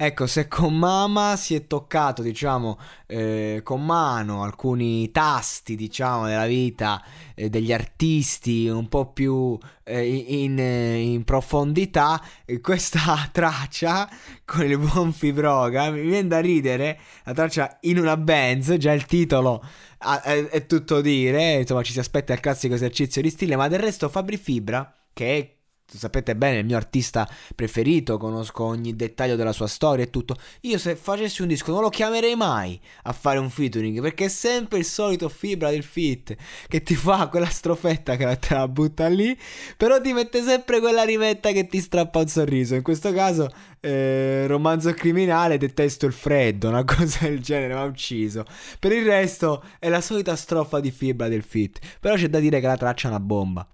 Ecco, se con Mama si è toccato, diciamo, eh, con mano alcuni tasti, diciamo, della vita eh, degli artisti un po' più eh, in, in, profondità, questa traccia con il buon Fibroga mi viene da ridere, la traccia in una Benz, già il titolo è, è tutto dire, insomma ci si aspetta il classico esercizio di stile, ma del resto Fabri Fibra, che è sapete bene, il mio artista preferito, conosco ogni dettaglio della sua storia e tutto. Io se facessi un disco non lo chiamerei mai a fare un featuring perché è sempre il solito fibra del fit che ti fa quella strofetta che te la butta lì, però ti mette sempre quella rimetta che ti strappa un sorriso. In questo caso, eh, romanzo criminale, detesto il freddo, una cosa del genere, mi ha ucciso. Per il resto è la solita strofa di fibra del fit, però c'è da dire che la traccia è una bomba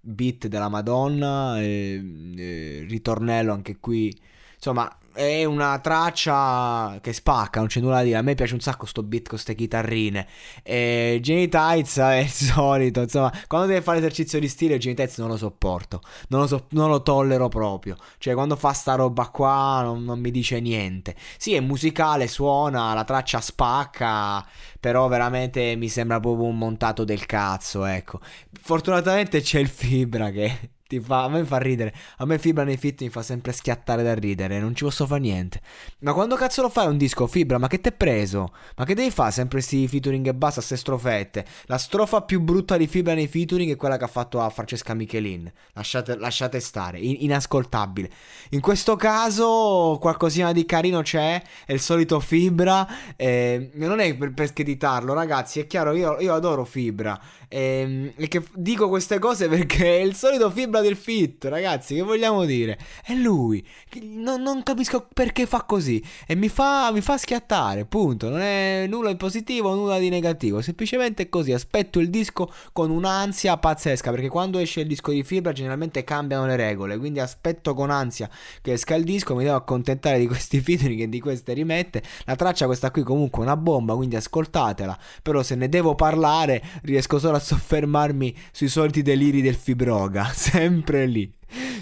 beat della Madonna, e, e ritornello anche qui. Insomma, è una traccia che spacca, non c'è nulla da dire. A me piace un sacco sto beat con queste chitarrine. E Jenny Tights è il solito, insomma, quando deve fare esercizio di stile, Jenny Tights non lo sopporto. Non lo, so, non lo, tollero proprio. Cioè, quando fa sta roba qua, non, non mi dice niente. Sì, è musicale, suona, la traccia spacca. Però veramente mi sembra proprio un montato del cazzo, ecco. Fortunatamente c'è il Fibra che ti fa, a me fa ridere. A me Fibra nei fit mi fa sempre schiattare da ridere. Non ci posso fare niente. Ma quando cazzo lo fai un disco, Fibra? Ma che t'è preso? Ma che devi fare sempre sti featuring e basta, ste strofette? La strofa più brutta di Fibra nei featuring è quella che ha fatto a Francesca Michelin. Lasciate, lasciate stare, in, inascoltabile. In questo caso, qualcosina di carino c'è. È il solito Fibra. Eh, non è per, per scheditarlo, ragazzi. È chiaro, io, io adoro Fibra. Eh, e che dico queste cose perché è il solito Fibra del fit, ragazzi, che vogliamo dire? È lui. Non, non capisco perché fa così. E mi fa, mi fa schiattare, punto. Non è nulla di positivo, nulla di negativo. Semplicemente è così. Aspetto il disco con un'ansia pazzesca. Perché quando esce il disco di fibra, generalmente cambiano le regole. Quindi aspetto con ansia che esca il disco. Mi devo accontentare di questi featuring e di queste rimette. La traccia, questa qui, comunque, è una bomba. Quindi ascoltatela. Però se ne devo parlare, riesco solo a soffermarmi sui soliti deliri del fibroga. Sempre lì.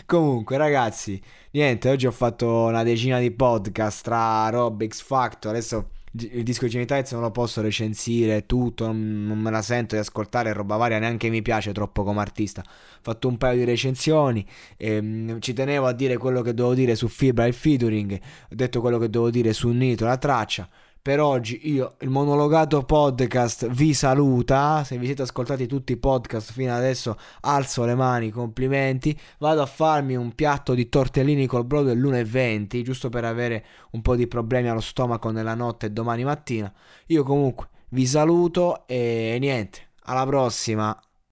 Comunque, ragazzi, niente, oggi ho fatto una decina di podcast tra Rob X Factor. Adesso il disco di Genitaliz non lo posso recensire tutto, non, me la sento di ascoltare roba varia, neanche mi piace troppo come artista. Ho fatto un paio di recensioni, ehm, ci tenevo a dire quello che devo dire su Fibra e featuring, ho detto quello che devo dire su Nito, la traccia. Per oggi io, il monologato podcast, vi saluta. Se vi siete ascoltati tutti i podcast fino adesso, alzo le mani, complimenti. Vado a farmi un piatto di tortellini col brodo l'1.20, giusto per avere un po' di problemi allo stomaco nella notte e domani mattina. Io comunque vi saluto e niente, alla prossima.